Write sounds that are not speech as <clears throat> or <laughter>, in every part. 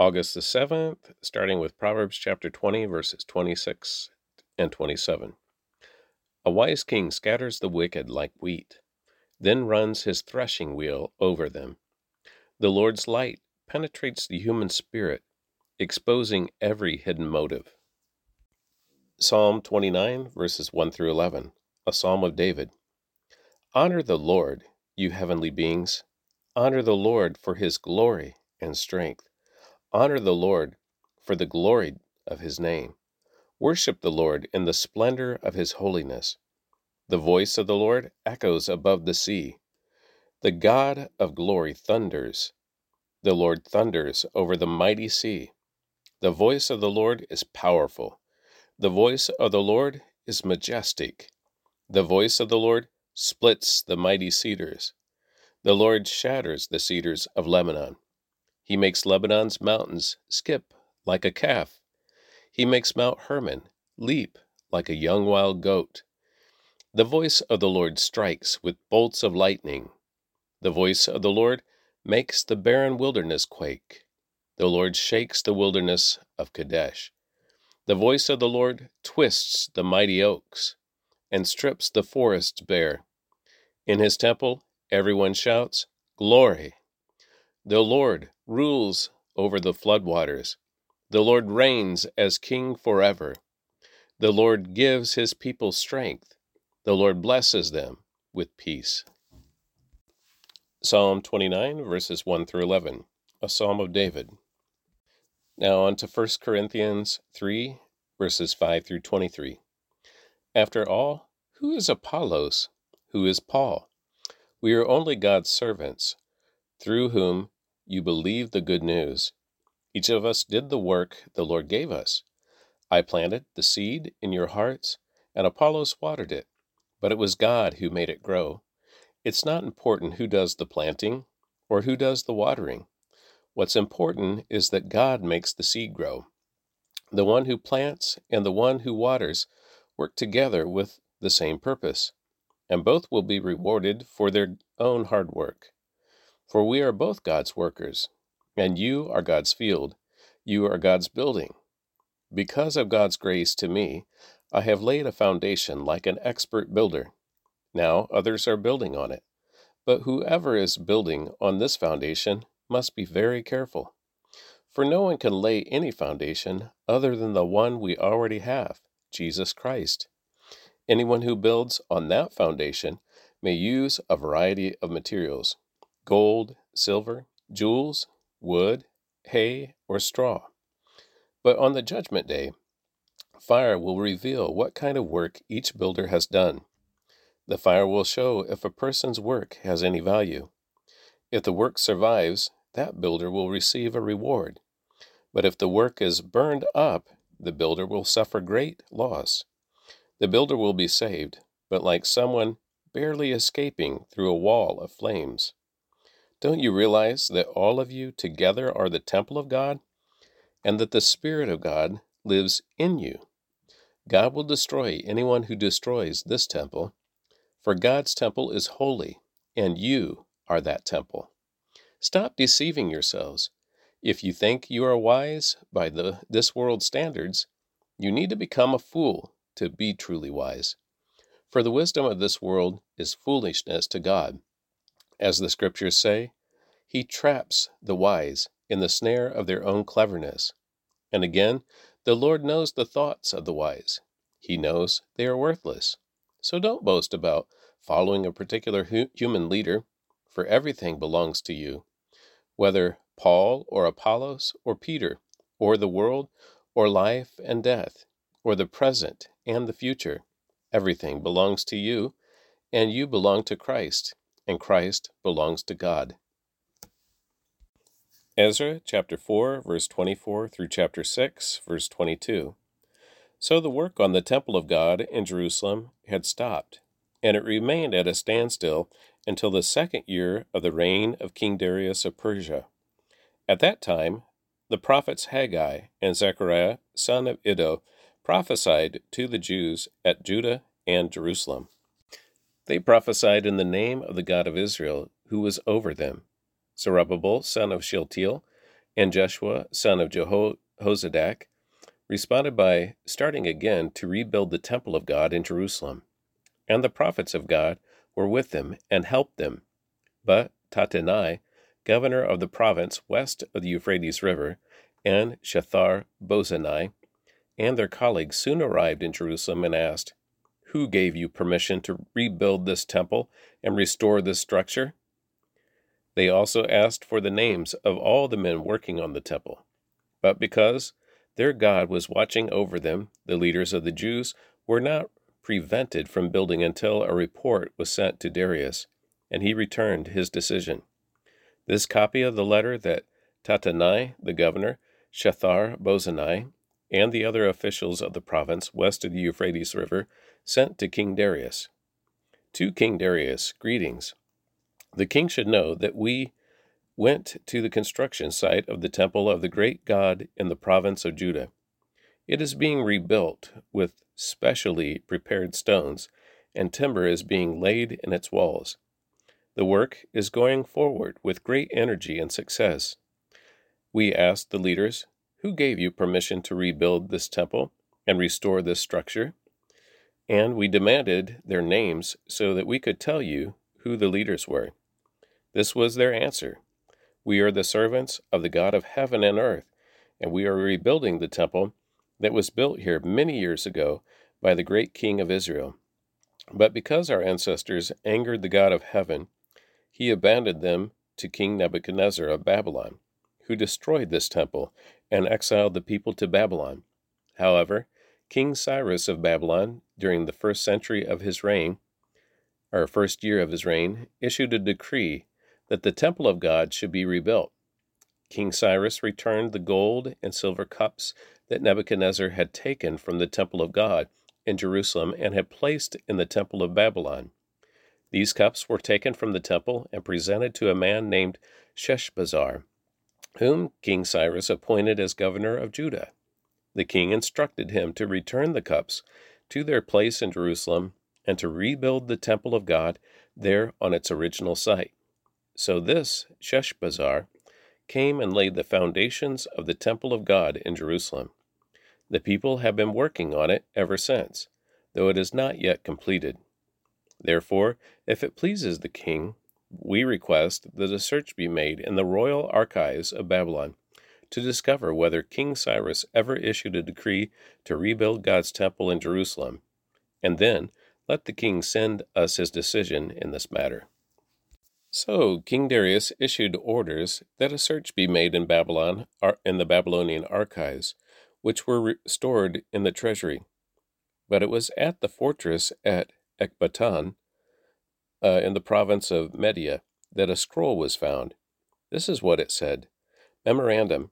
August the 7th, starting with Proverbs chapter 20, verses 26 and 27. A wise king scatters the wicked like wheat, then runs his threshing wheel over them. The Lord's light penetrates the human spirit, exposing every hidden motive. Psalm 29, verses 1 through 11, a psalm of David. Honor the Lord, you heavenly beings. Honor the Lord for his glory and strength. Honor the Lord for the glory of his name. Worship the Lord in the splendor of his holiness. The voice of the Lord echoes above the sea. The God of glory thunders. The Lord thunders over the mighty sea. The voice of the Lord is powerful. The voice of the Lord is majestic. The voice of the Lord splits the mighty cedars. The Lord shatters the cedars of Lebanon. He makes Lebanon's mountains skip like a calf. He makes Mount Hermon leap like a young wild goat. The voice of the Lord strikes with bolts of lightning. The voice of the Lord makes the barren wilderness quake. The Lord shakes the wilderness of Kadesh. The voice of the Lord twists the mighty oaks and strips the forests bare. In his temple, everyone shouts, Glory! The Lord rules over the floodwaters. The Lord reigns as king forever. The Lord gives his people strength. The Lord blesses them with peace. Psalm 29, verses 1 through 11, a psalm of David. Now on to 1 Corinthians 3, verses 5 through 23. After all, who is Apollos? Who is Paul? We are only God's servants, through whom you believed the good news. Each of us did the work the Lord gave us. I planted the seed in your hearts, and Apollos watered it, but it was God who made it grow. It's not important who does the planting or who does the watering. What's important is that God makes the seed grow. The one who plants and the one who waters work together with the same purpose, and both will be rewarded for their own hard work. For we are both God's workers, and you are God's field. You are God's building. Because of God's grace to me, I have laid a foundation like an expert builder. Now others are building on it. But whoever is building on this foundation must be very careful. For no one can lay any foundation other than the one we already have, Jesus Christ. Anyone who builds on that foundation may use a variety of materials gold, silver, jewels, wood, hay, or straw. But on the judgment day, fire will reveal what kind of work each builder has done. The fire will show if a person's work has any value. If the work survives, that builder will receive a reward. But if the work is burned up, the builder will suffer great loss. The builder will be saved, but like someone barely escaping through a wall of flames. Don't you realize that all of you together are the temple of God and that the Spirit of God lives in you? God will destroy anyone who destroys this temple, for God's temple is holy, and you are that temple. Stop deceiving yourselves. If you think you are wise by the, this world's standards, you need to become a fool to be truly wise. For the wisdom of this world is foolishness to God. As the scriptures say, He traps the wise in the snare of their own cleverness. And again, the Lord knows the thoughts of the wise. He knows they are worthless. So don't boast about following a particular hu- human leader, for everything belongs to you. Whether Paul or Apollos or Peter, or the world, or life and death, or the present and the future, everything belongs to you, and you belong to Christ and Christ belongs to God. Ezra chapter 4, verse 24 through chapter 6, verse 22. So the work on the temple of God in Jerusalem had stopped, and it remained at a standstill until the second year of the reign of King Darius of Persia. At that time, the prophets Haggai and Zechariah, son of Iddo, prophesied to the Jews at Judah and Jerusalem. They prophesied in the name of the God of Israel, who was over them. Zerubbabel, son of Shealtiel, And Joshua, son of Jehozadak, responded by starting again to rebuild the temple of God in Jerusalem. And the prophets of God were with them and helped them. But Tattenai, governor of the province west of the Euphrates River, and Shethar Bozenai, and their colleagues soon arrived in Jerusalem and asked, Who gave you permission to rebuild this temple and restore this structure? They also asked for the names of all the men working on the temple. But because their God was watching over them, the leaders of the Jews were not prevented from building until a report was sent to Darius, and he returned his decision. This copy of the letter that Tattenai, the governor, Shethar Bozenai, and the other officials of the province west of the Euphrates River sent to King Darius. To King Darius, greetings. The king should know that we went to the construction site of the temple of the great God in the province of Judah. It is being rebuilt with specially prepared stones, and timber is being laid in its walls. The work is going forward with great energy and success. We asked the leaders, Who gave you permission to rebuild this temple and restore this structure? And we demanded their names so that we could tell you who the leaders were. This was their answer We are the servants of the God of heaven and earth, and we are rebuilding the temple that was built here many years ago by the great king of Israel. But because our ancestors angered the God of heaven, he abandoned them to King Nebuchadnezzar of Babylon, who destroyed this temple and exiled the people to Babylon. However, King Cyrus of Babylon, during the first century of his reign, or first year of his reign, issued a decree that the temple of God should be rebuilt. King Cyrus returned the gold and silver cups that Nebuchadnezzar had taken from the temple of God in Jerusalem and had placed in the temple of Babylon. These cups were taken from the temple and presented to a man named Sheshbazzar, whom King Cyrus appointed as governor of Judah. The king instructed him to return the cups to their place in Jerusalem and to rebuild the temple of God there on its original site. So this Sheshbazzar came and laid the foundations of the temple of God in Jerusalem. The people have been working on it ever since, though it is not yet completed. Therefore, if it pleases the king, we request that a search be made in the royal archives of Babylon to discover whether King Cyrus ever issued a decree to rebuild God's temple in Jerusalem, and then let the king send us his decision in this matter. So King Darius issued orders that a search be made in Babylon, in the Babylonian archives, which were stored in the treasury. But it was at the fortress at Ecbatan, uh, in the province of Media, that a scroll was found. This is what it said Memorandum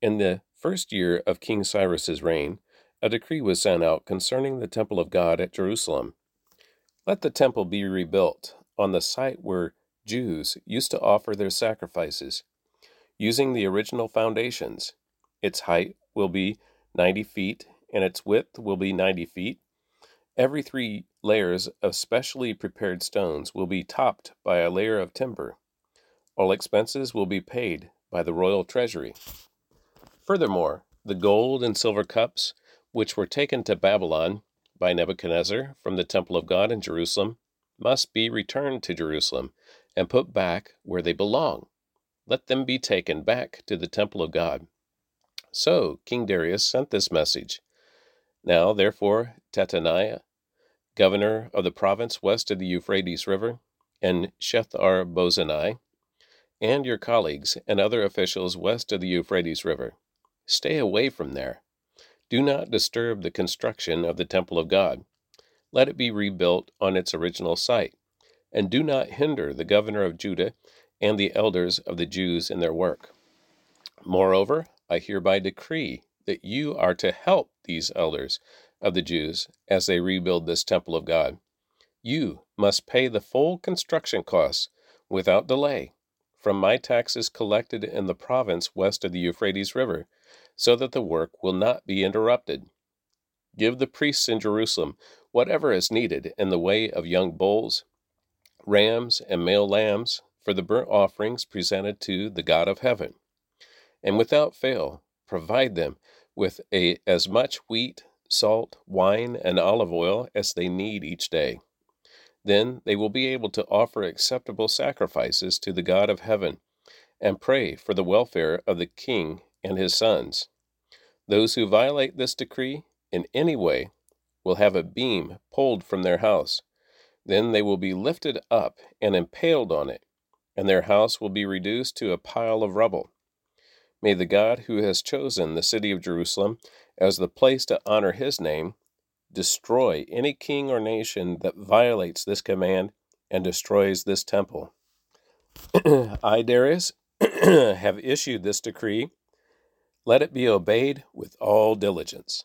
In the first year of King Cyrus's reign, a decree was sent out concerning the temple of God at Jerusalem. Let the temple be rebuilt on the site where Jews used to offer their sacrifices, using the original foundations. Its height will be 90 feet and its width will be 90 feet. Every three layers of specially prepared stones will be topped by a layer of timber. All expenses will be paid by the royal treasury. Furthermore, the gold and silver cups, which were taken to Babylon by Nebuchadnezzar from the temple of God in Jerusalem, must be returned to Jerusalem and put back where they belong. Let them be taken back to the temple of God. So King Darius sent this message. Now, therefore, Tattenai, governor of the province west of the Euphrates River, and Shethar Bozenai, and your colleagues and other officials west of the Euphrates River, stay away from there. Do not disturb the construction of the temple of God. Let it be rebuilt on its original site, and do not hinder the governor of Judah and the elders of the Jews in their work. Moreover, I hereby decree that you are to help these elders of the Jews as they rebuild this temple of God. You must pay the full construction costs without delay from my taxes collected in the province west of the Euphrates River, so that the work will not be interrupted. Give the priests in Jerusalem whatever is needed in the way of young bulls, rams, and male lambs for the burnt offerings presented to the God of heaven and without fail provide them with a, as much wheat, salt, wine, and olive oil as they need each day. Then they will be able to offer acceptable sacrifices to the God of heaven and pray for the welfare of the king and his sons. Those who violate this decree in any way will have a beam pulled from their house. Then they will be lifted up and impaled on it, and their house will be reduced to a pile of rubble. May the God who has chosen the city of Jerusalem as the place to honor his name destroy any king or nation that violates this command and destroys this temple. <clears throat> I, Darius, <clears throat> have issued this decree. Let it be obeyed with all diligence.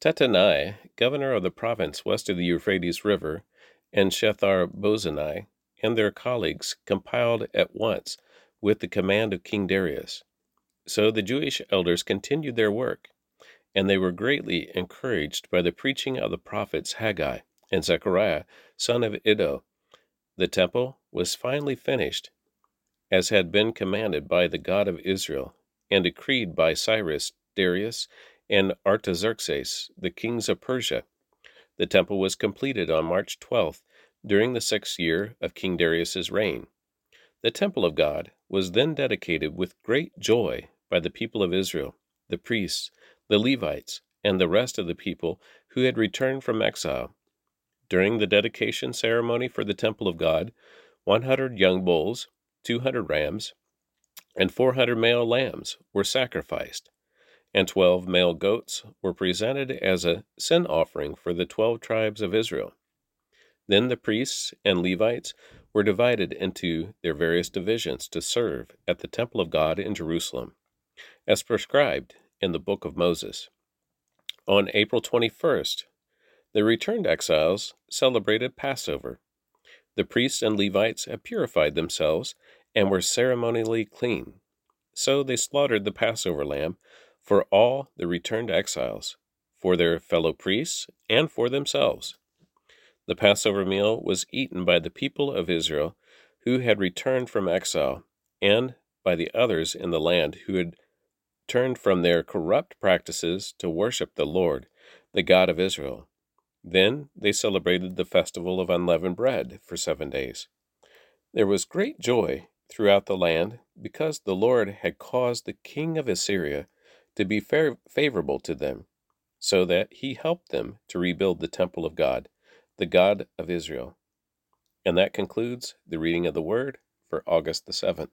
Tattenai, governor of the province west of the Euphrates River, and Shethar Bozenai and their colleagues compiled at once with the command of King Darius. So the Jewish elders continued their work, and they were greatly encouraged by the preaching of the prophets Haggai and Zechariah, son of Iddo. The temple was finally finished, as had been commanded by the God of Israel, and decreed by Cyrus, Darius, and Artaxerxes, the kings of Persia. The temple was completed on March 12th, during the sixth year of King Darius's reign. The temple of God was then dedicated with great joy by the people of Israel, the priests, the Levites, and the rest of the people who had returned from exile. During the dedication ceremony for the temple of God, 100 young bulls, 200 rams, and 400 male lambs were sacrificed and twelve male goats were presented as a sin offering for the twelve tribes of Israel. Then the priests and Levites were divided into their various divisions to serve at the temple of God in Jerusalem, as prescribed in the book of Moses. On April 21st, the returned exiles celebrated Passover. The priests and Levites had purified themselves and were ceremonially clean. So they slaughtered the Passover lamb for all the returned exiles, for their fellow priests, and for themselves. The Passover meal was eaten by the people of Israel who had returned from exile, and by the others in the land who had turned from their corrupt practices to worship the Lord, the God of Israel. Then they celebrated the festival of unleavened bread for seven days. There was great joy throughout the land because the Lord had caused the king of Assyria to be favorable to them, so that he helped them to rebuild the temple of God, the God of Israel. And that concludes the reading of the Word for August the 7th.